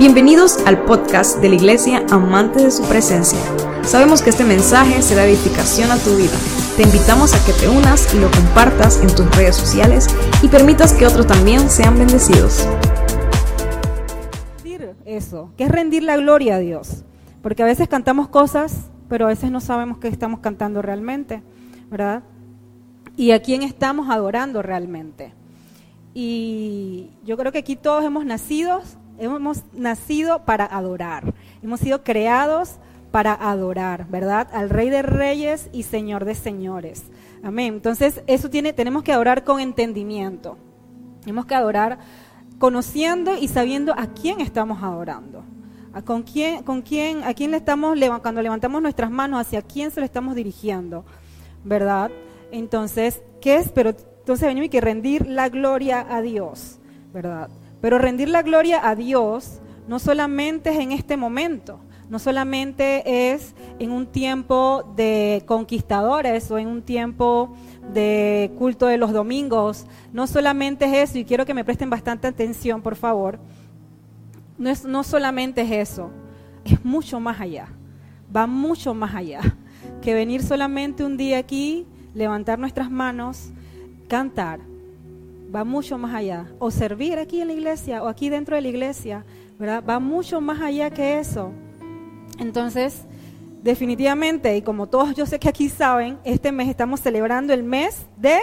Bienvenidos al podcast de la Iglesia Amante de su Presencia. Sabemos que este mensaje será edificación a tu vida. Te invitamos a que te unas y lo compartas en tus redes sociales y permitas que otros también sean bendecidos. Eso, que es rendir la gloria a Dios. Porque a veces cantamos cosas, pero a veces no sabemos qué estamos cantando realmente, ¿verdad? Y a quién estamos adorando realmente. Y yo creo que aquí todos hemos nacido Hemos nacido para adorar. Hemos sido creados para adorar, ¿verdad? Al Rey de Reyes y Señor de Señores. Amén. Entonces, eso tiene, tenemos que adorar con entendimiento. Tenemos que adorar conociendo y sabiendo a quién estamos adorando. A con quién, con quién, a quién le estamos cuando levantamos nuestras manos, hacia quién se lo estamos dirigiendo, ¿verdad? Entonces, ¿qué es? Pero entonces venimos que rendir la gloria a Dios, ¿verdad? Pero rendir la gloria a Dios no solamente es en este momento, no solamente es en un tiempo de conquistadores o en un tiempo de culto de los domingos, no solamente es eso, y quiero que me presten bastante atención, por favor, no, es, no solamente es eso, es mucho más allá, va mucho más allá, que venir solamente un día aquí, levantar nuestras manos, cantar, va mucho más allá. O servir aquí en la iglesia o aquí dentro de la iglesia, ¿verdad? Va mucho más allá que eso. Entonces, definitivamente, y como todos yo sé que aquí saben, este mes estamos celebrando el mes de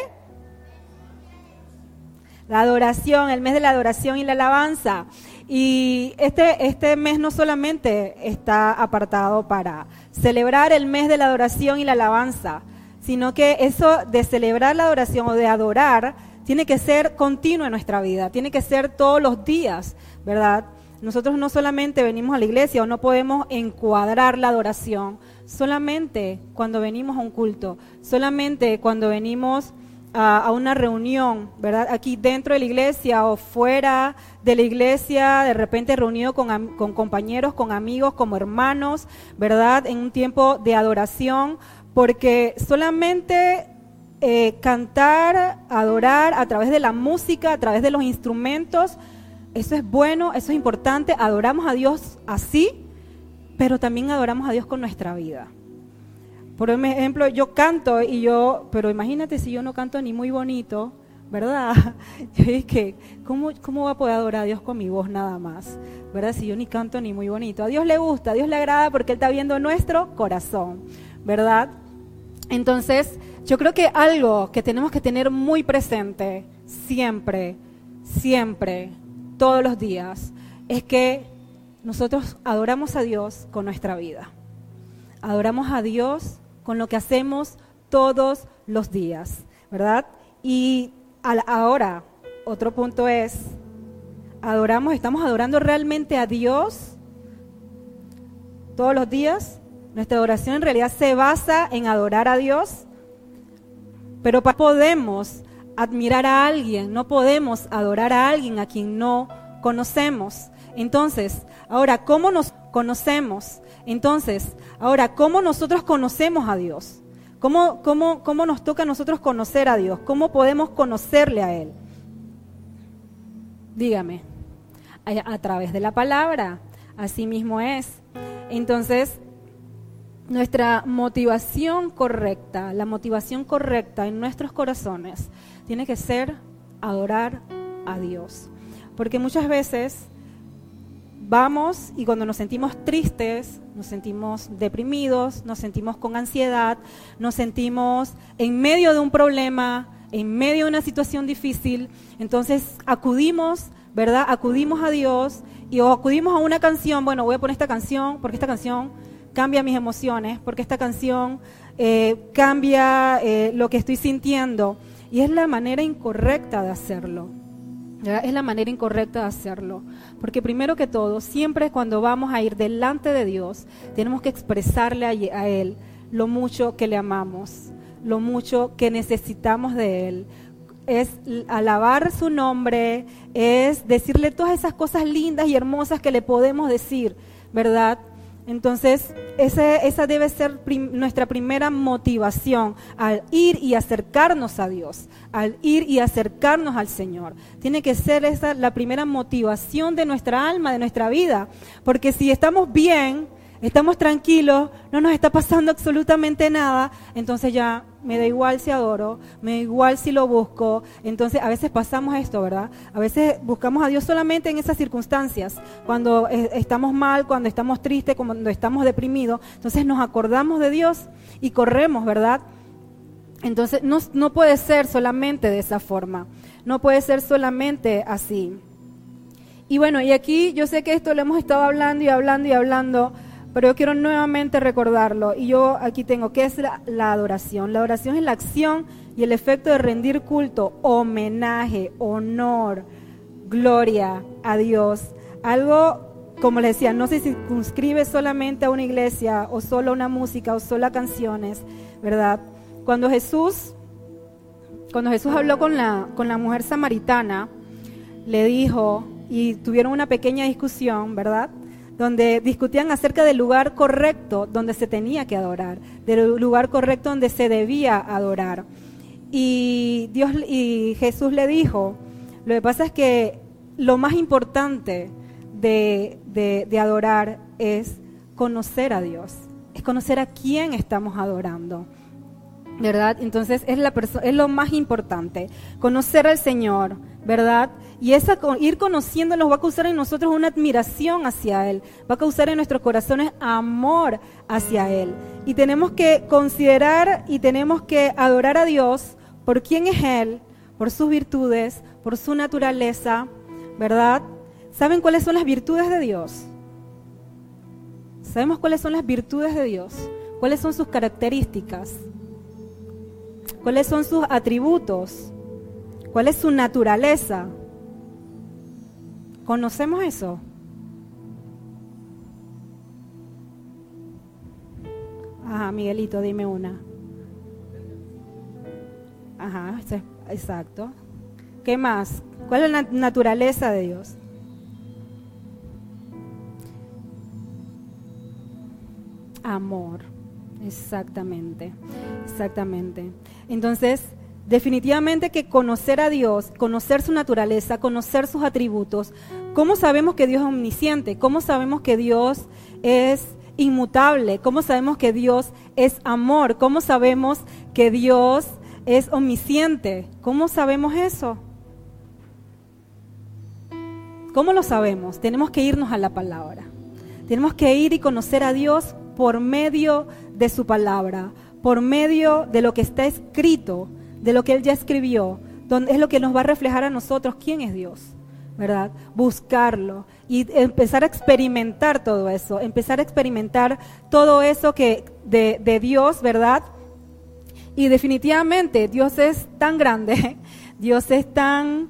la adoración, el mes de la adoración y la alabanza. Y este, este mes no solamente está apartado para celebrar el mes de la adoración y la alabanza, sino que eso de celebrar la adoración o de adorar tiene que ser continuo en nuestra vida, tiene que ser todos los días, ¿verdad? Nosotros no solamente venimos a la iglesia o no podemos encuadrar la adoración solamente cuando venimos a un culto, solamente cuando venimos a, una reunión, ¿verdad? Aquí dentro de la iglesia o fuera de la iglesia, de repente reunido con, con compañeros, con amigos, como hermanos, ¿verdad? En un tiempo de adoración, porque solamente eh, cantar, adorar a través de la música, a través de los instrumentos. Eso es bueno, eso es importante. Adoramos a Dios así, pero también adoramos a Dios con nuestra vida. Por ejemplo, yo canto y yo, pero imagínate si yo no canto ni muy bonito, ¿verdad? Yo dije, ¿cómo, ¿cómo va a poder adorar a Dios con mi voz nada más? ¿Verdad? Si yo ni canto ni muy bonito. A Dios le gusta, a Dios le agrada porque Él está viendo nuestro corazón, ¿verdad? Entonces, yo creo que algo que tenemos que tener muy presente siempre, siempre, todos los días, es que nosotros adoramos a Dios con nuestra vida. Adoramos a Dios con lo que hacemos todos los días, ¿verdad? Y ahora, otro punto es, adoramos, estamos adorando realmente a Dios todos los días. Nuestra adoración en realidad se basa en adorar a Dios pero podemos admirar a alguien, no podemos adorar a alguien a quien no conocemos. Entonces, ahora, ¿cómo nos conocemos? Entonces, ahora, ¿cómo nosotros conocemos a Dios? ¿Cómo, cómo, cómo nos toca a nosotros conocer a Dios? ¿Cómo podemos conocerle a Él? Dígame, a, a través de la palabra, así mismo es. Entonces, nuestra motivación correcta, la motivación correcta en nuestros corazones, tiene que ser adorar a Dios. Porque muchas veces vamos y cuando nos sentimos tristes, nos sentimos deprimidos, nos sentimos con ansiedad, nos sentimos en medio de un problema, en medio de una situación difícil, entonces acudimos, ¿verdad? Acudimos a Dios y o acudimos a una canción, bueno, voy a poner esta canción porque esta canción cambia mis emociones, porque esta canción eh, cambia eh, lo que estoy sintiendo. Y es la manera incorrecta de hacerlo. Es la manera incorrecta de hacerlo. Porque primero que todo, siempre cuando vamos a ir delante de Dios, tenemos que expresarle a Él lo mucho que le amamos, lo mucho que necesitamos de Él. Es alabar su nombre, es decirle todas esas cosas lindas y hermosas que le podemos decir, ¿verdad? Entonces, esa debe ser nuestra primera motivación al ir y acercarnos a Dios, al ir y acercarnos al Señor. Tiene que ser esa la primera motivación de nuestra alma, de nuestra vida. Porque si estamos bien, estamos tranquilos, no nos está pasando absolutamente nada, entonces ya me da igual si adoro, me da igual si lo busco. Entonces a veces pasamos esto, ¿verdad? A veces buscamos a Dios solamente en esas circunstancias, cuando estamos mal, cuando estamos tristes, cuando estamos deprimidos. Entonces nos acordamos de Dios y corremos, ¿verdad? Entonces no, no puede ser solamente de esa forma, no puede ser solamente así. Y bueno, y aquí yo sé que esto lo hemos estado hablando y hablando y hablando, pero yo quiero nuevamente recordarlo. Y yo aquí tengo, ¿qué es la, adoración? La adoración es la acción y el efecto de rendir culto, homenaje, honor, gloria a Dios. Algo, como les decía, no se circunscribe solamente a una iglesia o solo a una música o solo a canciones, ¿verdad? Cuando Jesús, cuando Jesús habló con la, con la mujer samaritana, le dijo, y tuvieron una pequeña discusión, ¿verdad? Donde discutían acerca del lugar correcto donde se tenía que adorar, del lugar correcto donde se debía adorar. Y Dios y Jesús le dijo, lo que pasa es que lo más importante de, de adorar es conocer a Dios, es conocer a quién estamos adorando. ¿Verdad? Entonces es, la es lo más importante, conocer al Señor, ¿verdad? Y esa, ir conociéndolo va a causar en nosotros una admiración hacia Él, va a causar en nuestros corazones amor hacia Él. Y tenemos que considerar y tenemos que adorar a Dios por quién es Él, por sus virtudes, por su naturaleza, ¿verdad? ¿Saben cuáles son las virtudes de Dios? ¿Sabemos cuáles son las virtudes de Dios? ¿Cuáles son sus características? ¿Cuáles son sus atributos? ¿Cuál es su naturaleza? ¿Conocemos eso? Ajá, Miguelito, dime una. Ajá, exacto. ¿Qué más? ¿Cuál es la naturaleza de Dios? Amor, exactamente, exactamente. Entonces, Definitivamente que conocer a Dios, conocer su naturaleza, conocer sus atributos, ¿cómo sabemos que Dios es omnisciente? ¿Cómo sabemos que Dios es inmutable? ¿Cómo sabemos que Dios es amor? ¿Cómo sabemos que Dios es omnisciente? ¿Cómo sabemos eso? ¿Cómo lo sabemos? Tenemos que irnos a la palabra. Tenemos que ir y conocer a Dios por medio de su palabra, por medio de lo que está escrito de lo que Él ya escribió, donde es lo que nos va a reflejar a nosotros quién es Dios, ¿verdad? Buscarlo y empezar a experimentar todo eso, empezar a experimentar todo eso que de, Dios, ¿verdad? Y definitivamente Dios es tan grande, Dios es tan,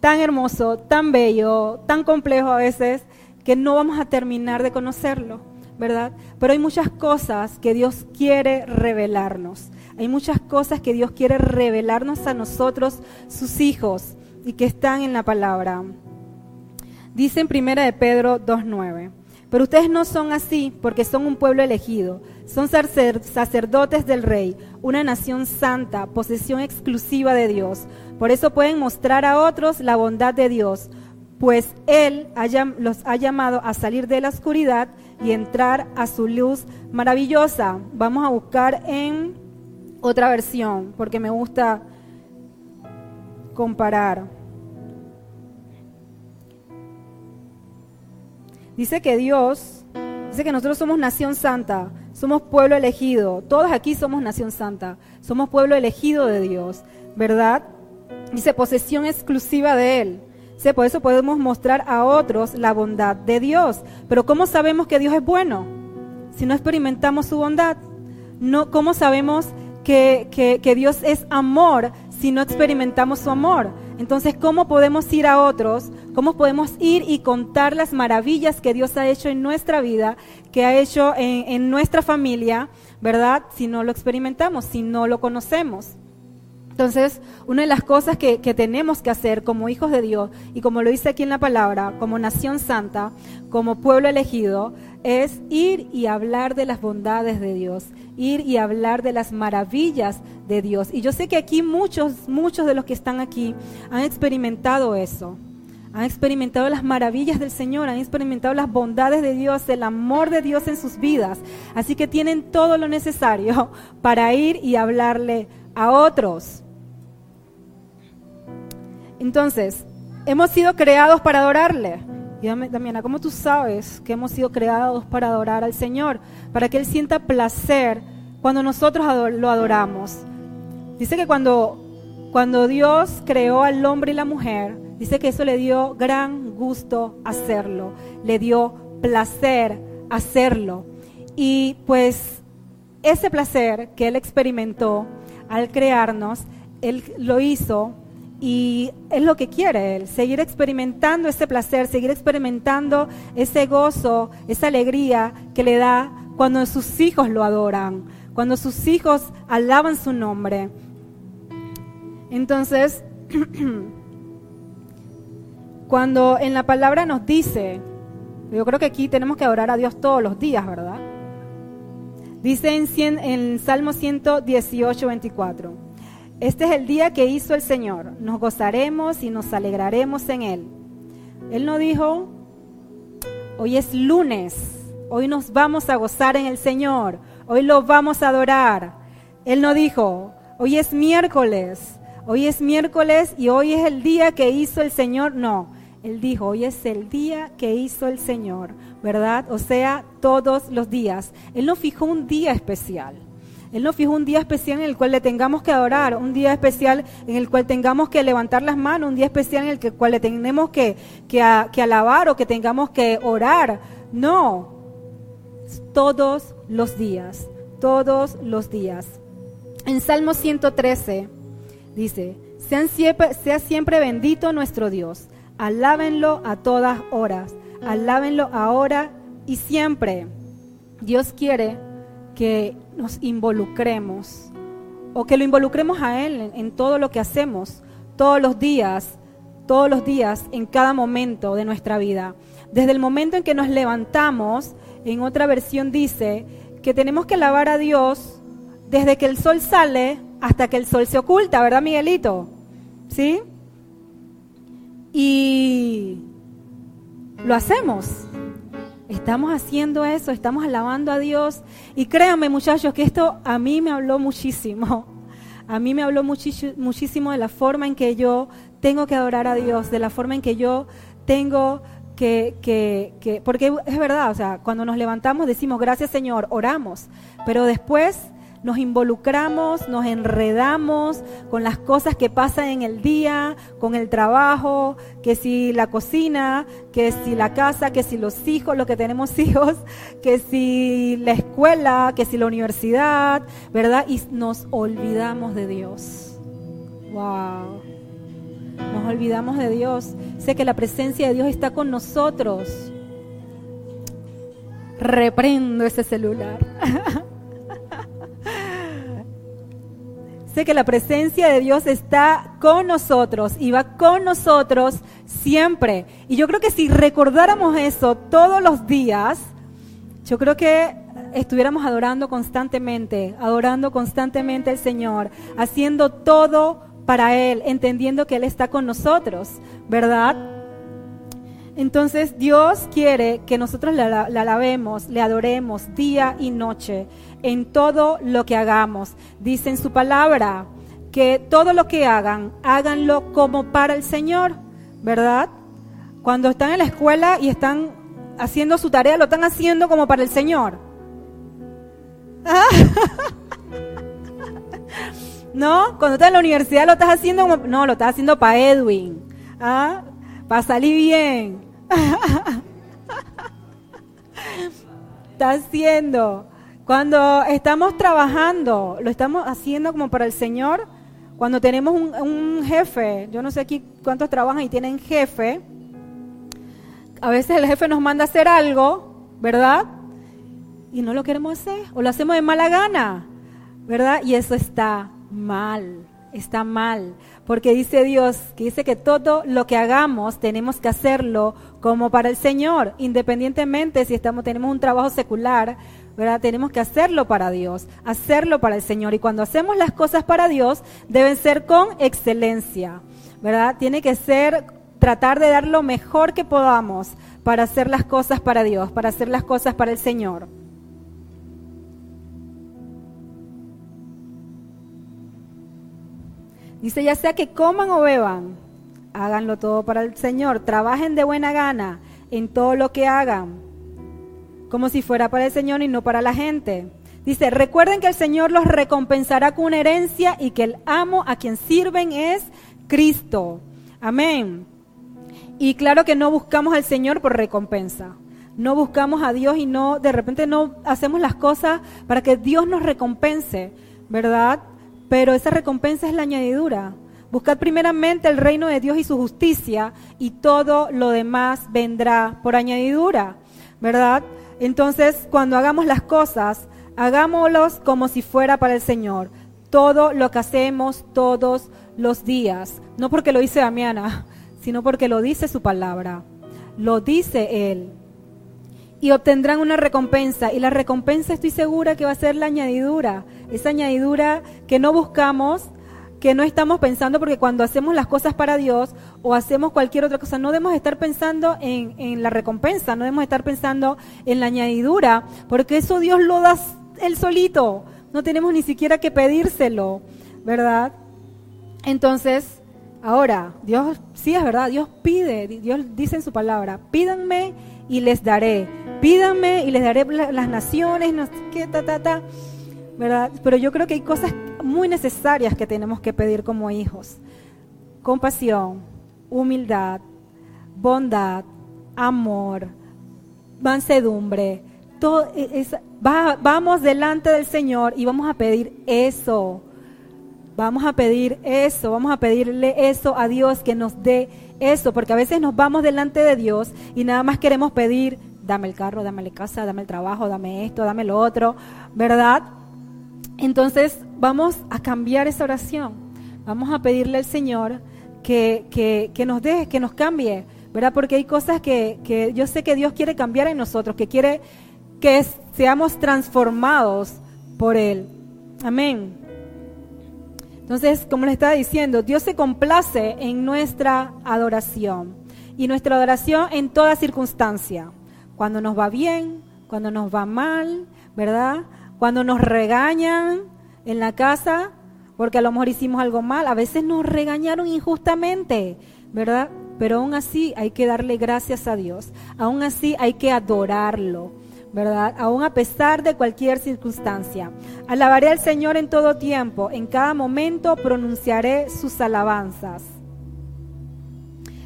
tan hermoso, tan bello, tan complejo a veces, que no vamos a terminar de conocerlo, ¿verdad? Pero hay muchas cosas que Dios quiere revelarnos. Hay muchas cosas que Dios quiere revelarnos a nosotros, sus hijos, y que están en la palabra. Dice en primera de Pedro 2.9, pero ustedes no son así porque son un pueblo elegido, son sacerdotes del rey, una nación santa, posesión exclusiva de Dios. Por eso pueden mostrar a otros la bondad de Dios, pues Él los ha llamado a salir de la oscuridad y entrar a su luz maravillosa. Vamos a buscar en otra versión, porque me gusta comparar. Dice que Dios, dice que nosotros somos nación santa, somos pueblo elegido, todos aquí somos nación santa, somos pueblo elegido de Dios, ¿verdad? Dice posesión exclusiva de Él. Dice, por eso podemos mostrar a otros la bondad de Dios. Pero ¿cómo sabemos que Dios es bueno? Si no experimentamos su bondad. No, ¿Cómo sabemos que, Dios es amor si no experimentamos su amor. Entonces, ¿cómo podemos ir a otros? ¿Cómo podemos ir y contar las maravillas que Dios ha hecho en nuestra vida, que ha hecho en, en nuestra familia, ¿verdad? Si no lo experimentamos, si no lo conocemos. Entonces, una de las cosas que, tenemos que hacer como hijos de Dios, y como lo dice aquí en la palabra, como nación santa, como pueblo elegido, es ir y hablar de las bondades de Dios, ir y hablar de las maravillas de Dios. Y yo sé que aquí muchos, muchos de los que están aquí han experimentado eso. Han experimentado las maravillas del Señor, han experimentado las bondades de Dios, el amor de Dios en sus vidas. Así que tienen todo lo necesario para ir y hablarle a otros. Entonces, hemos sido creados para adorarle. Y Damiana, ¿cómo tú sabes que hemos sido creados para adorar al Señor? Para que Él sienta placer cuando nosotros lo adoramos. Dice que cuando, cuando Dios creó al hombre y la mujer, dice que eso le dio gran gusto hacerlo, le dio placer hacerlo. Y pues ese placer que Él experimentó al crearnos, Él lo hizo y es lo que quiere Él, seguir experimentando ese placer, seguir experimentando ese gozo, esa alegría que le da cuando sus hijos lo adoran, cuando sus hijos alaban su nombre. Entonces, cuando en la palabra nos dice, yo creo que aquí tenemos que adorar a Dios todos los días, ¿verdad? Dice en, en el Salmo 118, 24. Este es el día que hizo el Señor. Nos gozaremos y nos alegraremos en Él. Él no dijo, hoy es lunes, hoy nos vamos a gozar en el Señor, hoy lo vamos a adorar. Él no dijo, hoy es miércoles, hoy es miércoles y hoy es el día que hizo el Señor. No, Él dijo, hoy es el día que hizo el Señor, ¿verdad? O sea, todos los días. Él no fijó un día especial. Él nos fijó un día especial en el cual le tengamos que adorar, un día especial en el cual tengamos que levantar las manos, un día especial en el cual le tenemos que, que, alabar o que tengamos que orar. No, todos los días, todos los días. En Salmo 113 dice, sea siempre bendito nuestro Dios, alábenlo a todas horas, alábenlo ahora y siempre. Dios quiere que nos involucremos o que lo involucremos a Él en, todo lo que hacemos, todos los días, todos los días, en cada momento de nuestra vida. Desde el momento en que nos levantamos, en otra versión dice que tenemos que alabar a Dios desde que el sol sale hasta que el sol se oculta, ¿verdad, Miguelito? ¿Sí? Y lo hacemos. Estamos haciendo eso, estamos alabando a Dios. Y créanme muchachos que esto a mí me habló muchísimo. A mí me habló muchísimo de la forma en que yo tengo que adorar a Dios, de la forma en que yo tengo que, que, que, porque es verdad, o sea, cuando nos levantamos decimos gracias Señor, oramos, pero después nos involucramos, nos enredamos con las cosas que pasan en el día, con el trabajo, que si la cocina, que si la casa, que si los hijos, lo que tenemos hijos, que si la escuela, que si la universidad, ¿verdad? Y nos olvidamos de Dios. Wow. Nos olvidamos de Dios. Sé que la presencia de Dios está con nosotros. Reprendo ese celular. Sé que la presencia de Dios está con nosotros y va con nosotros siempre. Y yo creo que si recordáramos eso todos los días, yo creo que estuviéramos adorando constantemente, adorando constantemente al Señor, haciendo todo para Él, entendiendo que Él está con nosotros, ¿verdad? Entonces Dios quiere que nosotros le, alabemos, le adoremos día y noche en todo lo que hagamos. Dice en su palabra que todo lo que hagan, háganlo como para el Señor, ¿verdad? Cuando están en la escuela y están haciendo su tarea, lo están haciendo como para el Señor. ¿No? Cuando estás en la universidad lo estás haciendo como... No, lo estás haciendo para Edwin. ¿Ah? Para salir bien. Está haciendo cuando estamos trabajando, lo estamos haciendo como para el Señor. Cuando tenemos un, jefe, yo no sé aquí cuántos trabajan y tienen jefe, a veces el jefe nos manda a hacer algo, ¿verdad? Y no lo queremos hacer, o lo hacemos de mala gana, ¿verdad? Y eso está mal, está mal, porque dice Dios, que dice que todo lo que hagamos tenemos que hacerlo como para el Señor, independientemente si estamos tenemos un trabajo secular, ¿verdad? Tenemos que hacerlo para Dios, hacerlo para el Señor y cuando hacemos las cosas para Dios deben ser con excelencia, ¿verdad? Tiene que ser tratar de dar lo mejor que podamos para hacer las cosas para Dios, para hacer las cosas para el Señor. Dice, ya sea que coman o beban, háganlo todo para el Señor, trabajen de buena gana en todo lo que hagan, como si fuera para el Señor y no para la gente. Dice, recuerden que el Señor los recompensará con una herencia y que el amo a quien sirven es Cristo. Amén. Y claro que no buscamos al Señor por recompensa. No buscamos a Dios y no, de repente no hacemos las cosas para que Dios nos recompense, ¿verdad? Pero esa recompensa es la añadidura. Buscad primeramente el reino de Dios y su justicia y todo lo demás vendrá por añadidura, ¿verdad? Entonces, cuando hagamos las cosas, hagámoslos como si fuera para el Señor. Todo lo que hacemos todos los días. No porque lo dice Damiana, sino porque lo dice su palabra. Lo dice Él. Y obtendrán una recompensa. Y la recompensa estoy segura que va a ser la añadidura esa añadidura que no buscamos, que no estamos pensando, porque cuando hacemos las cosas para Dios o hacemos cualquier otra cosa, no debemos estar pensando en, la recompensa, no debemos estar pensando en la añadidura, porque eso Dios lo da él solito, no tenemos ni siquiera que pedírselo, ¿verdad? Entonces, ahora, Dios, sí es verdad, Dios pide, Dios dice en su palabra, pídanme y les daré, pídanme y les daré las naciones, no sé qué, ta, ta, ta. Pero yo creo que hay cosas muy necesarias que tenemos que pedir como hijos. Compasión, humildad, bondad, amor, mansedumbre. Todo e, vamos delante del Señor y vamos a pedir eso. Vamos a pedir eso, vamos a pedirle eso a Dios que nos dé eso, porque a veces nos vamos delante de Dios y nada más queremos pedir, dame el carro, dame la casa, dame el trabajo, dame esto, dame lo otro, ¿verdad? Entonces vamos a cambiar esa oración. Vamos a pedirle al Señor que, que, nos deje, que nos cambie, ¿verdad? Porque hay cosas que, que yo sé que Dios quiere cambiar en nosotros, que quiere que seamos transformados por Él. Amén. Entonces, como les estaba diciendo, Dios se complace en nuestra adoración y nuestra adoración en toda circunstancia. Cuando nos va bien, cuando nos va mal, ¿verdad? Cuando nos regañan en la casa, porque a lo mejor hicimos algo mal, a veces nos regañaron injustamente, ¿verdad? Pero aún así hay que darle gracias a Dios, aún así hay que adorarlo, ¿verdad? Aún a pesar de cualquier circunstancia. Alabaré al Señor en todo tiempo, en cada momento pronunciaré sus alabanzas.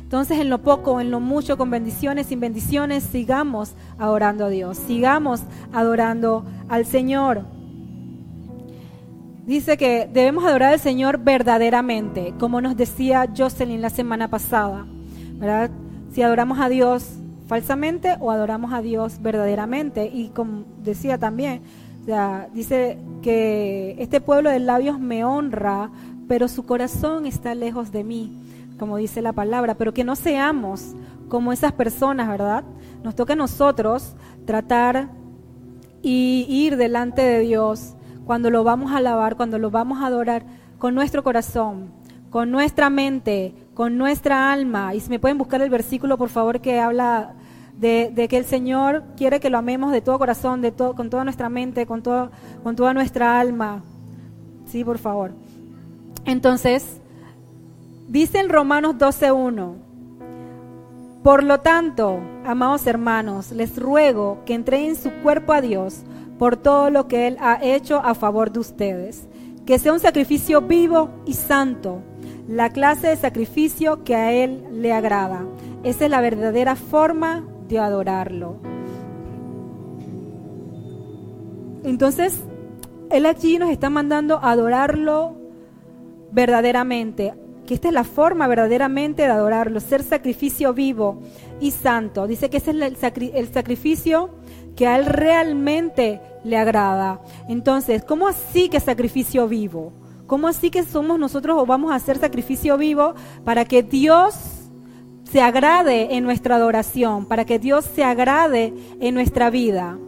Entonces, en lo poco, en lo mucho, con bendiciones, sin bendiciones, sigamos adorando a Dios, sigamos adorando al Señor. Dice que debemos adorar al Señor verdaderamente, como nos decía Jocelyn la semana pasada, ¿verdad? Si adoramos a Dios falsamente o adoramos a Dios verdaderamente. Y como decía también, dice que este pueblo de labios me honra, pero su corazón está lejos de mí como dice la palabra, pero que no seamos como esas personas, ¿verdad? Nos toca a nosotros tratar y ir delante de Dios cuando lo vamos a alabar, cuando lo vamos a adorar con nuestro corazón, con nuestra mente, con nuestra alma. Y si me pueden buscar el versículo, por favor, que habla de, que el Señor quiere que lo amemos de todo corazón, de todo, con toda nuestra mente, con, toda nuestra alma. Sí, por favor. Entonces, Dice en Romanos 12.1, por lo tanto, amados hermanos, les ruego que entreguen su cuerpo a Dios por todo lo que Él ha hecho a favor de ustedes, que sea un sacrificio vivo y santo, la clase de sacrificio que a Él le agrada. Esa es la verdadera forma de adorarlo. Entonces, Él aquí nos está mandando adorarlo verdaderamente, que esta es la forma verdaderamente de adorarlo, ser sacrificio vivo y santo. Dice que ese es el, sacrificio que a Él realmente le agrada. Entonces, ¿cómo así que sacrificio vivo? ¿Cómo así que somos nosotros o vamos a hacer sacrificio vivo para que Dios se agrade en nuestra adoración, para que Dios se agrade en nuestra vida?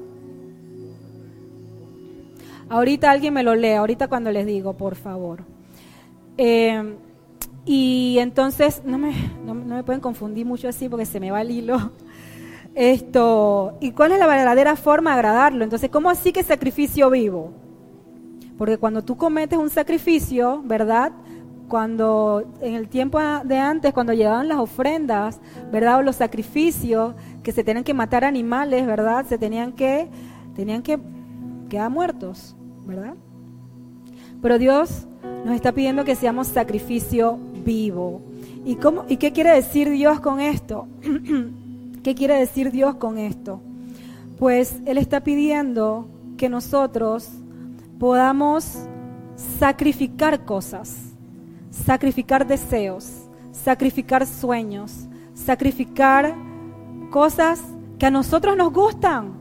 Ahorita alguien me lo lee, ahorita cuando les digo, por favor. Eh, y entonces, no me, no, me pueden confundir mucho así porque se me va el hilo. Esto, ¿y cuál es la verdadera forma de agradarlo? Entonces, ¿cómo así que sacrificio vivo? Porque cuando tú cometes un sacrificio, ¿verdad? Cuando en el tiempo de antes, cuando llevaban las ofrendas, ¿verdad? O los sacrificios, que se tenían que matar animales, ¿verdad? Se tenían que, tenían que quedar muertos. ¿verdad? Pero Dios nos está pidiendo que seamos sacrificio vivo. ¿Y, cómo, ¿Y qué quiere decir Dios con esto? ¿Qué quiere decir Dios con esto? Pues Él está pidiendo que nosotros podamos sacrificar cosas, sacrificar deseos, sacrificar sueños, sacrificar cosas que a nosotros nos gustan,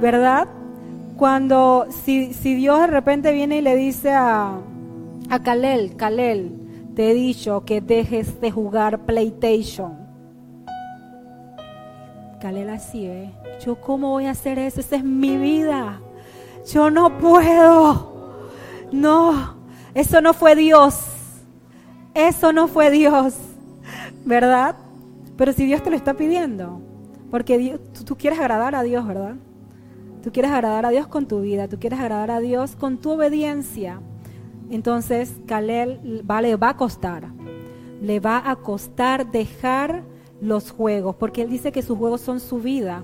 ¿verdad? Cuando, si, si Dios de repente viene y le dice a, a Kalel, Kalel, te he dicho que dejes de jugar PlayStation. Kalel así, ¿eh? Yo cómo voy a hacer eso, esa es mi vida. Yo no puedo. No, eso no fue Dios. Eso no fue Dios. ¿Verdad? Pero si Dios te lo está pidiendo, porque tú quieres agradar a Dios, ¿verdad? Tú quieres agradar a Dios con tu vida, tú quieres agradar a Dios con tu obediencia. Entonces, Kalel va, le va a costar. Le va a costar dejar los juegos, porque él dice que sus juegos son su vida.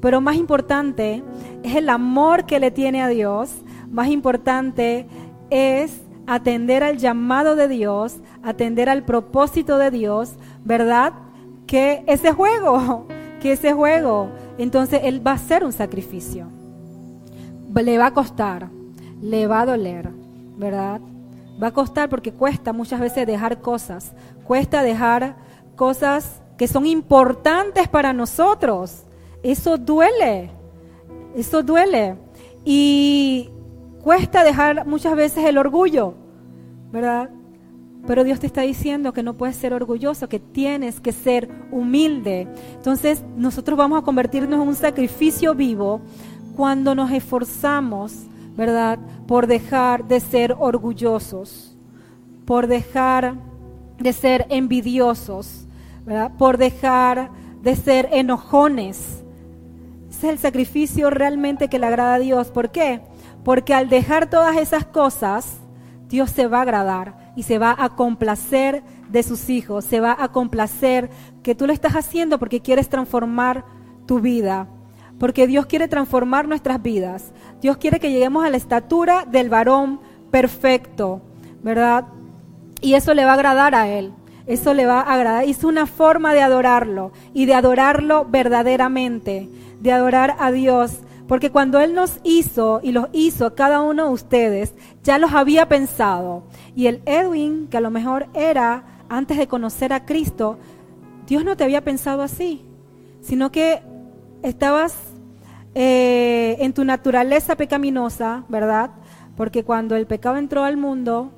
Pero más importante es el amor que le tiene a Dios. Más importante es atender al llamado de Dios, atender al propósito de Dios, ¿verdad? Que ese juego, que ese juego entonces Él va a hacer un sacrificio. Le va a costar, le va a doler, ¿verdad? Va a costar porque cuesta muchas veces dejar cosas, cuesta dejar cosas que son importantes para nosotros. Eso duele, eso duele. Y cuesta dejar muchas veces el orgullo, ¿verdad? Pero Dios te está diciendo que no puedes ser orgulloso, que tienes que ser humilde. Entonces nosotros vamos a convertirnos en un sacrificio vivo cuando nos esforzamos, ¿verdad? Por dejar de ser orgullosos, por dejar de ser envidiosos, ¿verdad? Por dejar de ser enojones. Es el sacrificio realmente que le agrada a Dios. ¿Por qué? Porque al dejar todas esas cosas, Dios se va a agradar y se va a complacer de sus hijos, se va a complacer que tú lo estás haciendo porque quieres transformar tu vida, porque Dios quiere transformar nuestras vidas. Dios quiere que lleguemos a la estatura del varón perfecto, ¿verdad? Y eso le va a agradar a Él. Eso le va a agradar. Es una forma de adorarlo y de adorarlo verdaderamente, de adorar a Dios porque cuando Él nos hizo y los hizo cada uno de ustedes, ya los había pensado. Y el Edwin, que a lo mejor era antes de conocer a Cristo, Dios no te había pensado así, sino que estabas eh, en tu naturaleza pecaminosa, ¿verdad? Porque cuando el pecado entró al mundo,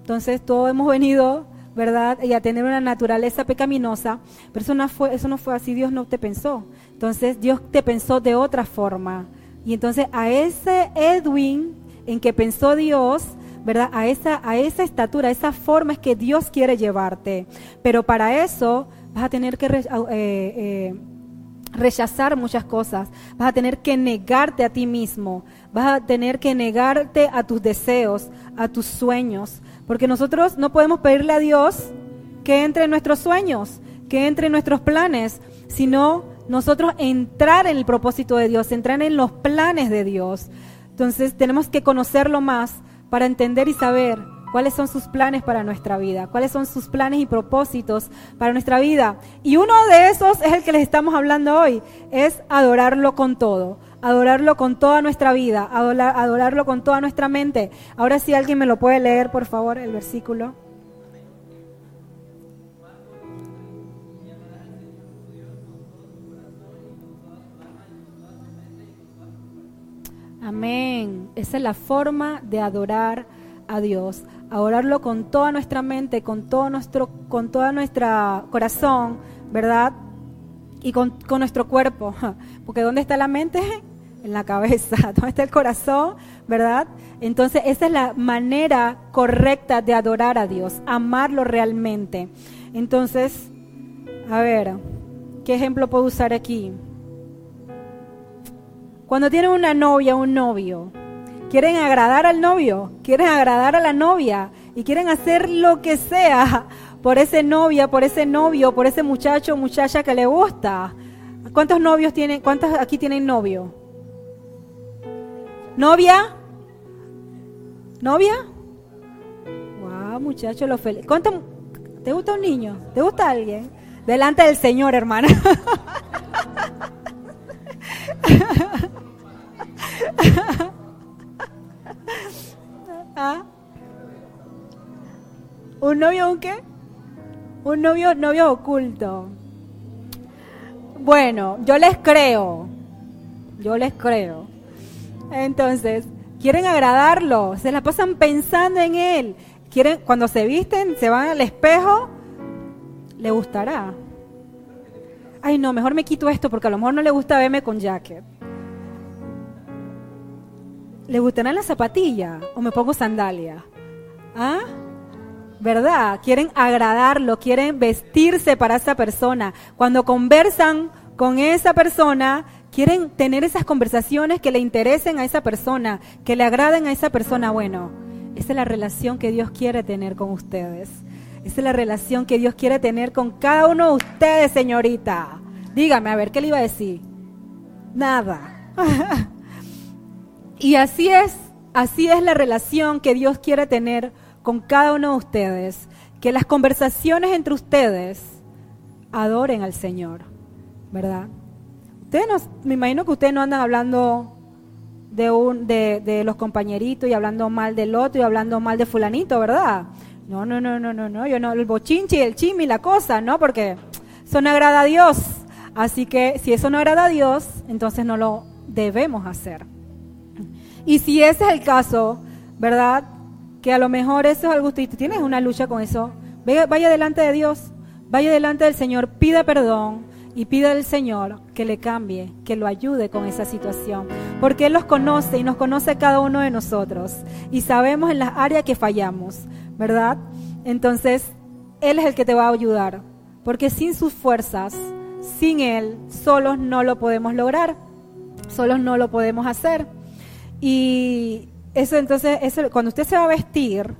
entonces todos hemos venido, ¿verdad? Y a tener una naturaleza pecaminosa, pero eso no fue, eso no fue así, Dios no te pensó. Entonces Dios te pensó de otra forma. Y entonces a ese Edwin en que pensó Dios, ¿verdad? A esa, a esa estatura, a esa forma es que Dios quiere llevarte. Pero para eso vas a tener que eh, eh, rechazar muchas cosas, vas a tener que negarte a ti mismo, vas a tener que negarte a tus deseos, a tus sueños, porque nosotros no podemos pedirle a Dios que entre en nuestros sueños, que entre en nuestros planes, sino nosotros entrar en el propósito de Dios, entrar en los planes de Dios. Entonces tenemos que conocerlo más para entender y saber cuáles son sus planes para nuestra vida, cuáles son sus planes y propósitos para nuestra vida. Y uno de esos es el que les estamos hablando hoy, es adorarlo con todo, adorarlo con toda nuestra vida, adorarlo con toda nuestra mente. Ahora si alguien me lo puede leer, por favor, el versículo. Amén. Esa es la forma de adorar a Dios. Adorarlo con toda nuestra mente, con todo nuestro, con toda nuestra corazón, ¿verdad? Y con, con nuestro cuerpo. Porque ¿dónde está la mente? En la cabeza. ¿Dónde está el corazón? ¿Verdad? Entonces esa es la manera correcta de adorar a Dios, amarlo realmente. Entonces, a ver, ¿qué ejemplo puedo usar aquí? Cuando tienen una novia, un novio, quieren agradar al novio, quieren agradar a la novia y quieren hacer lo que sea por ese novia, por ese novio, por ese muchacho o muchacha que le gusta. ¿Cuántos novios tienen? ¿Cuántos aquí tienen novio? ¿Novia? ¿Novia? Wow, muchacho, lo feliz. ¿Cuánto te gusta un niño? ¿Te gusta alguien? Delante del Señor, hermana. ¿Ah? ¿Un novio un qué? Un novio, novio oculto. Bueno, yo les creo. Yo les creo. Entonces, quieren agradarlo, se la pasan pensando en él. Quieren, cuando se visten, se van al espejo, le gustará. Ay, no, mejor me quito esto porque a lo mejor no le gusta verme con jacket. ¿Le gustarán las zapatillas o me pongo sandalia? ¿Ah? ¿Verdad? Quieren agradarlo, quieren vestirse para esa persona. Cuando conversan con esa persona, quieren tener esas conversaciones que le interesen a esa persona, que le agraden a esa persona. Bueno, esa es la relación que Dios quiere tener con ustedes. Esa es la relación que Dios quiere tener con cada uno de ustedes, señorita. Dígame, a ver, ¿qué le iba a decir? Nada. Y así es, así es la relación que Dios quiere tener con cada uno de ustedes. Que las conversaciones entre ustedes adoren al Señor, ¿verdad? Ustedes no, me imagino que ustedes no andan hablando de, un, de, de los compañeritos y hablando mal del otro y hablando mal de fulanito, ¿verdad? No, no, no, no, no, no, yo no, el bochinche y el chimi, la cosa, ¿no? Porque eso no agrada a Dios. Así que si eso no agrada a Dios, entonces no lo debemos hacer. Y si ese es el caso, ¿verdad? Que a lo mejor eso es algo, usted tienes una lucha con eso, vaya delante de Dios, vaya delante del Señor, pida perdón y pida al Señor que le cambie, que lo ayude con esa situación. Porque Él los conoce y nos conoce cada uno de nosotros. Y sabemos en las áreas que fallamos, ¿verdad? Entonces, Él es el que te va a ayudar. Porque sin sus fuerzas, sin Él, solos no lo podemos lograr. Solos no lo podemos hacer. Y eso entonces, eso, cuando usted se va a vestir,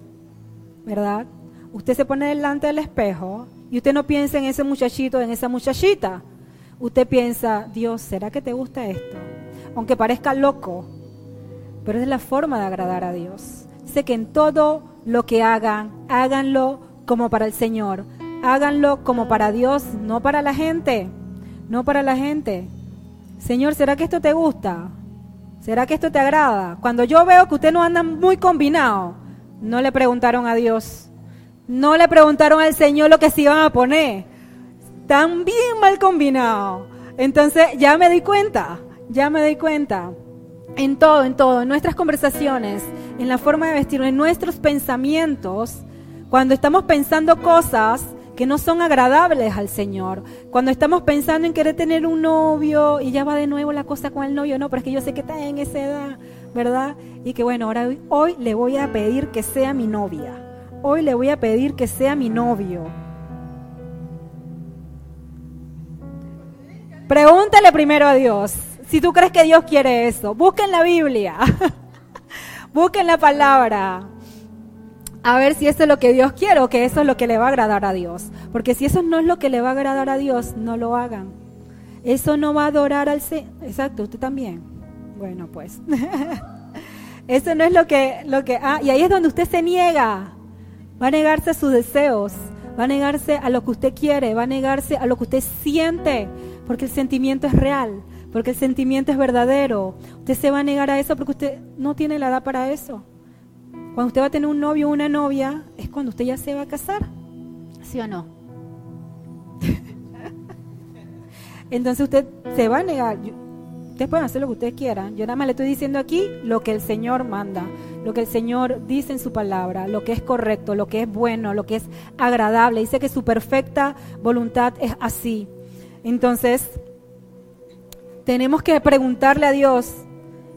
¿verdad? Usted se pone delante del espejo y usted no piensa en ese muchachito, en esa muchachita. Usted piensa, Dios, ¿será que te gusta esto? Aunque parezca loco, pero es la forma de agradar a Dios. Sé que en todo lo que hagan, háganlo como para el Señor. Háganlo como para Dios, no para la gente. No para la gente. Señor, ¿será que esto te gusta? ¿Será que esto te agrada? Cuando yo veo que usted no anda muy combinado, no le preguntaron a Dios. No le preguntaron al Señor lo que se iban a poner. Están bien mal combinados. Entonces ya me di cuenta, ya me di cuenta. En todo, en todo, en nuestras conversaciones, en la forma de vestir, en nuestros pensamientos, cuando estamos pensando cosas que no son agradables al Señor. Cuando estamos pensando en querer tener un novio y ya va de nuevo la cosa con el novio, no, pero es que yo sé que está en esa edad, ¿verdad? Y que bueno, ahora hoy le voy a pedir que sea mi novia. Hoy le voy a pedir que sea mi novio. Pregúntale primero a Dios si tú crees que Dios quiere eso. Busquen la Biblia. Busquen la palabra a ver si eso es lo que Dios quiere o que eso es lo que le va a agradar a Dios. Porque si eso no es lo que le va a agradar a Dios, no lo hagan. Eso no va a adorar al Señor. Exacto, usted también. Bueno, pues. eso no es lo que, lo que. Ah, y ahí es donde usted se niega. Va a negarse a sus deseos. Va a negarse a lo que usted quiere. Va a negarse a lo que usted siente. Porque el sentimiento es real. Porque el sentimiento es verdadero. Usted se va a negar a eso porque usted no tiene la edad para eso. Cuando usted va a tener un novio o una novia, es cuando usted ya se va a casar. ¿Sí o no? Entonces usted se va a negar. Ustedes pueden hacer lo que ustedes quieran. Yo nada más le estoy diciendo aquí lo que el Señor manda. lo que el Señor dice en su palabra, lo que es correcto, lo que es bueno, lo que es agradable. Dice que su perfecta voluntad es así. Entonces, tenemos que preguntarle a Dios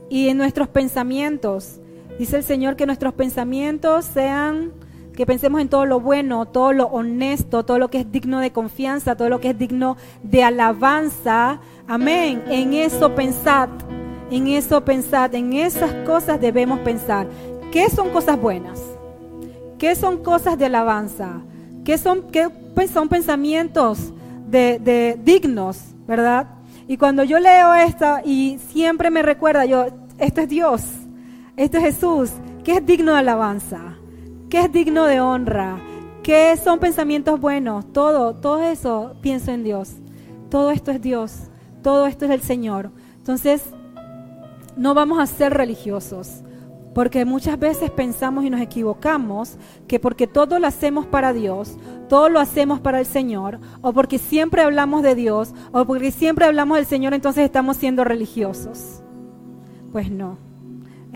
y en nuestros pensamientos, dice el Señor que nuestros pensamientos sean, que pensemos en todo lo bueno, todo lo honesto, todo lo que es digno de confianza, todo lo que es digno de alabanza. Amén. En eso pensad, en eso pensad, en esas cosas debemos pensar. ¿Qué son cosas buenas? ¿Qué son cosas de alabanza? ¿Qué son, qué son pensamientos de, de dignos, verdad? Y cuando yo leo esto y siempre me recuerda, yo, esto es Dios, esto es Jesús, que es digno de alabanza, que es digno de honra, que son pensamientos buenos, todo, todo eso pienso en Dios. Todo esto es Dios, todo esto es el Señor. Entonces, no vamos a ser religiosos, porque muchas veces pensamos y nos equivocamos que porque todo lo hacemos para Dios, todo lo hacemos para el Señor, o porque siempre hablamos de Dios, o porque siempre hablamos del Señor, entonces estamos siendo religiosos. Pues no,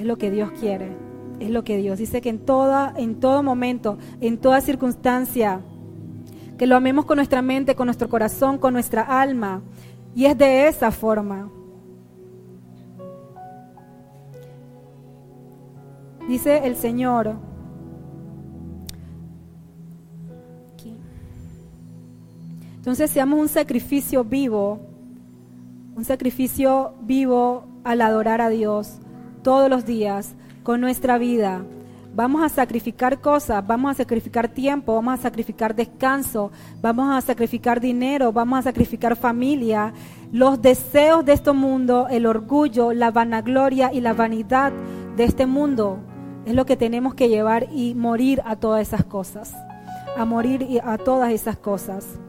es lo que Dios quiere, es lo que Dios dice que en toda, en todo momento, en toda circunstancia, que lo amemos con nuestra mente, con nuestro corazón, con nuestra alma, y es de esa forma. Dice el Señor, entonces seamos un sacrificio vivo, un sacrificio vivo al adorar a Dios todos los días con nuestra vida. Vamos a sacrificar cosas, vamos a sacrificar tiempo, vamos a sacrificar descanso, vamos a sacrificar dinero, vamos a sacrificar familia, los deseos de este mundo, el orgullo, la vanagloria y la vanidad de este mundo es lo que tenemos que llevar y morir a todas esas cosas. A morir a todas esas cosas.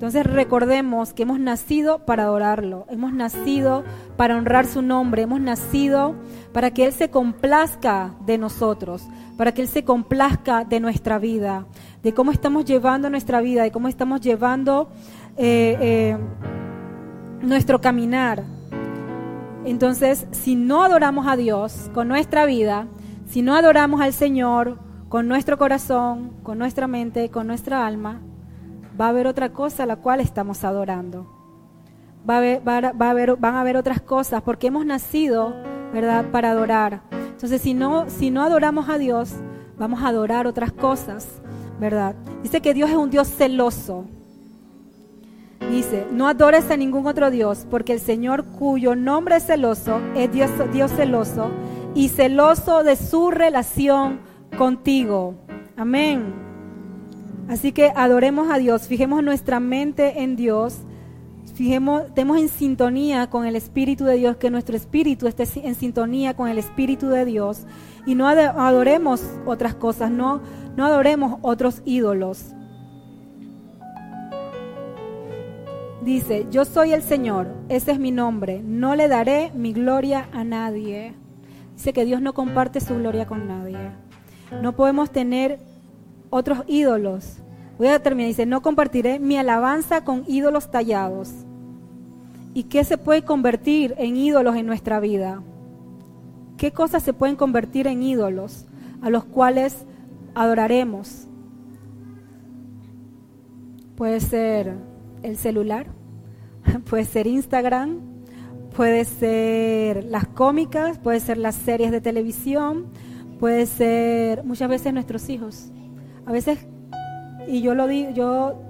Entonces recordemos que hemos nacido para adorarlo, hemos nacido para honrar su nombre, hemos nacido para que Él se complazca de nosotros, para que Él se complazca de nuestra vida, de cómo estamos llevando nuestra vida, de cómo estamos llevando eh, eh, nuestro caminar. Entonces, si no adoramos a Dios con nuestra vida, si no adoramos al Señor con nuestro corazón, con nuestra mente, con nuestra alma, va a haber otra cosa a la cual estamos adorando. Va a haber, van a haber otras cosas porque hemos nacido, ¿verdad?, para adorar. Entonces, si no, si no adoramos a Dios, vamos a adorar otras cosas, ¿verdad? Dice que Dios es un Dios celoso. Dice, no adores a ningún otro Dios, porque el Señor cuyo nombre es celoso, es Dios celoso y celoso de su relación contigo. Amén. Así que adoremos a Dios, fijemos nuestra mente en Dios, fijemos, estemos en sintonía con el Espíritu de Dios, que nuestro espíritu esté en sintonía con el Espíritu de Dios y no adoremos otras cosas, no, no adoremos otros ídolos. Dice, yo soy el Señor, ese es mi nombre, no le daré mi gloria a nadie. Dice que Dios no comparte su gloria con nadie. No podemos tener otros ídolos. Voy a terminar, dice, no compartiré mi alabanza con ídolos tallados. ¿Y qué se puede convertir en ídolos en nuestra vida? ¿Qué cosas se pueden convertir en ídolos a los cuales adoraremos? Puede ser el celular, puede ser Instagram, puede ser las cómicas, puede ser las series de televisión, puede ser muchas veces nuestros hijos. A veces, y yo lo digo, yo,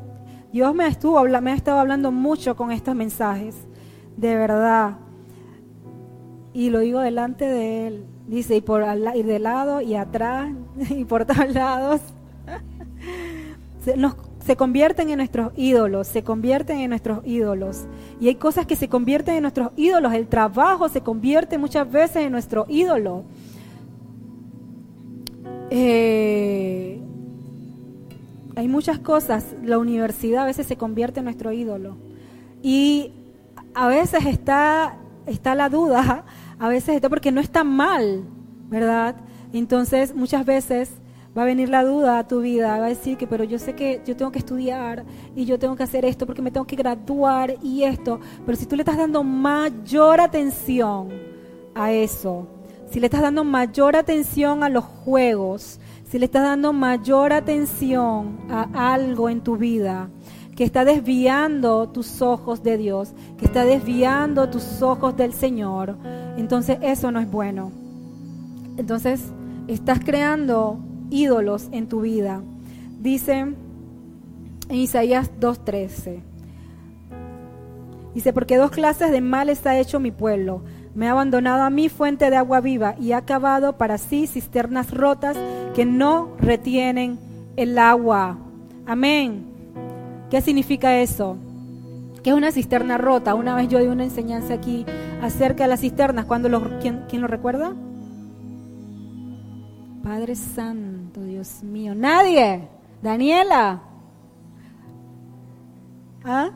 Dios me, ha estado hablando mucho con estos mensajes, de verdad. Y lo digo delante de Él. Dice, y, por, y de lado y atrás y por todos lados. Nos se convierten en nuestros ídolos, se convierten en nuestros ídolos. Y hay cosas que se convierten en nuestros ídolos. El trabajo se convierte muchas veces en nuestro ídolo. Eh, hay muchas cosas. La universidad a veces se convierte en nuestro ídolo. Y a veces está, está la duda, a veces está porque no está mal, ¿verdad? Entonces muchas veces Va a venir la duda a tu vida, va a decir que, pero yo sé que yo tengo que estudiar y yo tengo que hacer esto porque me tengo que graduar y esto. Pero si tú le estás dando mayor atención a eso, si le estás dando mayor atención a los juegos, si le estás dando mayor atención a algo en tu vida que está desviando tus ojos de Dios, que está desviando tus ojos del Señor, entonces eso no es bueno. Entonces estás creando ídolos en tu vida. Dice en Isaías 2.13. Dice, porque dos clases de males ha hecho mi pueblo. Me ha abandonado a mí fuente de agua viva y ha cavado para sí cisternas rotas que no retienen el agua. Amén. ¿Qué significa eso? Que es una cisterna rota. Una vez yo di una enseñanza aquí acerca de las cisternas. Cuando ¿quién, ¿Quién lo recuerda? Padre Santo, Dios mío. Nadie. Daniela. ¿Ah?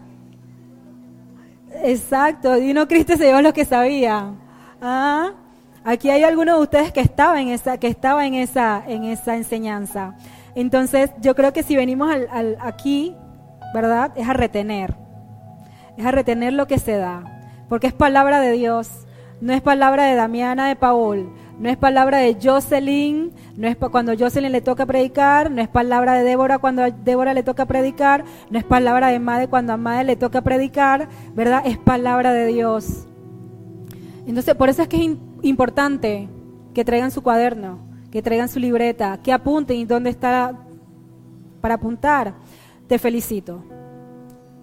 Exacto, Dino Cristo se llevó lo que sabía. ¿Ah? Aquí hay algunos de ustedes que estaban en esa, que estaba en esa, en esa enseñanza. Entonces, yo creo que si venimos al, aquí, ¿verdad? Es a retener. Es a retener lo que se da. Porque es palabra de Dios. No es palabra de Damiana de Paul no es palabra de Jocelyn, no es cuando Jocelyn le toca predicar, no es palabra de Débora cuando a Débora le toca predicar, no es palabra de Made cuando a Made le toca predicar, ¿verdad? Es palabra de Dios. Entonces, por eso es que es importante que traigan su cuaderno, que traigan su libreta, que apunten y dónde está para apuntar. Te felicito.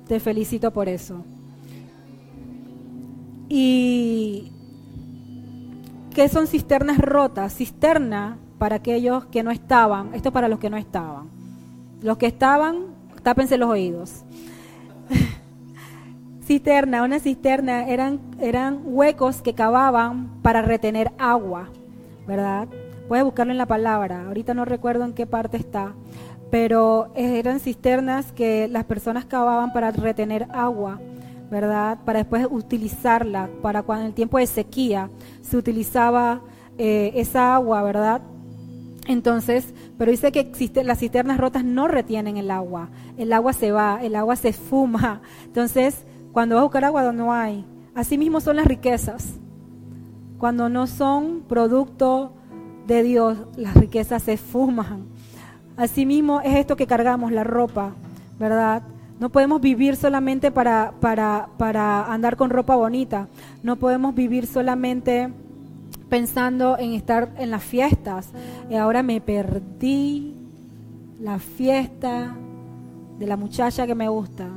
Te felicito por eso. Y ¿Qué son cisternas rotas? Cisterna para aquellos que no estaban, esto para los que no estaban. Los que estaban, tápense los oídos. Cisterna, una cisterna eran, eran huecos que cavaban para retener agua, ¿verdad? Puedes buscarlo en la palabra, ahorita no recuerdo en qué parte está, pero eran cisternas que las personas cavaban para retener agua. ¿verdad? Para después utilizarla, para cuando en el tiempo de sequía se utilizaba eh, esa agua, ¿verdad? Entonces, pero dice que las cisternas rotas no retienen el agua, el agua se va, el agua se fuma. Entonces, cuando vas a buscar agua no hay. Así mismo son las riquezas. Cuando no son producto de Dios, las riquezas se fuman. Asimismo es esto que cargamos, la ropa, ¿verdad? No podemos vivir solamente para, para, para andar con ropa bonita. No podemos vivir solamente pensando en estar en las fiestas. Y ahora me perdí la fiesta de la muchacha que me gusta.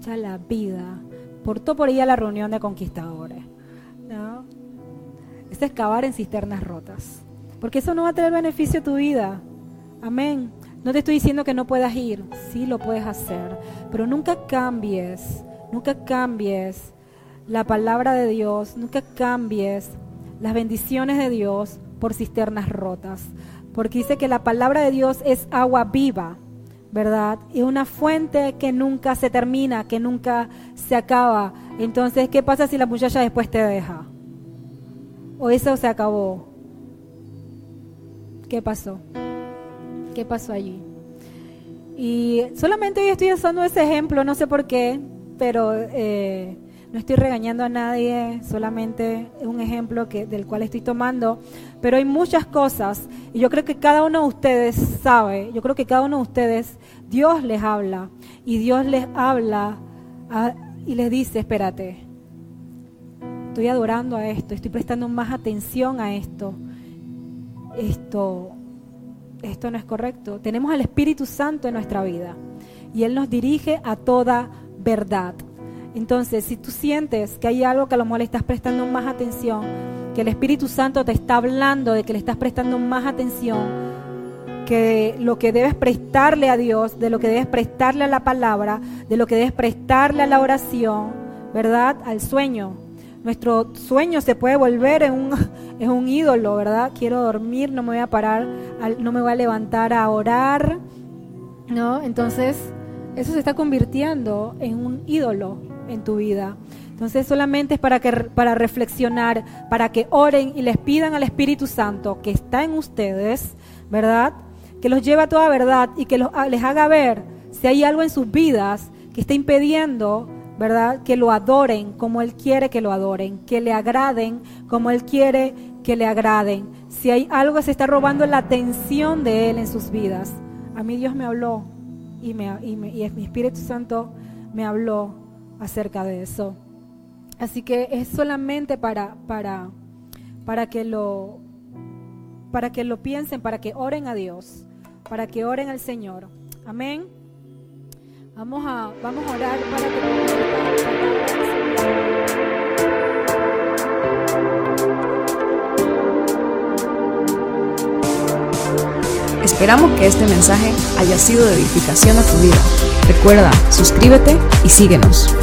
Ya la vida. Portó por ella la reunión de conquistadores. ¿no? Es excavar en cisternas rotas. Porque eso no va a traer beneficio a tu vida. Amén. No te estoy diciendo que no puedas ir, sí lo puedes hacer, pero nunca cambies, nunca cambies la palabra de Dios, nunca cambies las bendiciones de Dios por cisternas rotas, porque dice que la palabra de Dios es agua viva, ¿verdad? Y una fuente que nunca se termina, que nunca se acaba. Entonces, ¿qué pasa si la muchacha después te deja? ¿O eso se acabó? ¿Qué pasó? qué pasó allí. Y solamente hoy estoy usando ese ejemplo, no sé por qué, pero eh, no estoy regañando a nadie, solamente es un ejemplo que, del cual estoy tomando. Pero hay muchas cosas y yo creo que cada uno de ustedes sabe, yo creo que cada uno de ustedes, Dios les habla y Dios les habla y les dice, espérate, estoy adorando a esto, estoy prestando más atención a esto. Esto, esto no es correcto. Tenemos al Espíritu Santo en nuestra vida y Él nos dirige a toda verdad. Entonces, si tú sientes que hay algo que a lo mejor le estás prestando más atención, que el Espíritu Santo te está hablando de que le estás prestando más atención, que lo que debes prestarle a Dios, de lo que debes prestarle a la palabra, de lo que debes prestarle a la oración, ¿verdad? Al sueño, nuestro sueño se puede volver en un, en un ídolo, ¿verdad? Quiero dormir, no me voy a parar, no me voy a levantar a orar, ¿no? Entonces, eso se está convirtiendo en un ídolo en tu vida. Entonces solamente es para, que, para reflexionar, para que oren y les pidan al Espíritu Santo que está en ustedes, ¿verdad? Que los lleve a toda verdad y que les haga ver si hay algo en sus vidas que está impidiendo ¿verdad? Que lo adoren como Él quiere que lo adoren, que le agraden como Él quiere que le agraden. Si hay algo que se está robando la atención de Él en sus vidas, a mí Dios me habló y, me, y, y mi Espíritu Santo me habló acerca de eso. Así que es solamente para, para, para, que lo, para que lo piensen, para que oren a Dios, para que oren al Señor. Amén. Vamos a, vamos a orar para que Esperamos que este mensaje haya sido de edificación a tu vida. Recuerda, suscríbete y síguenos.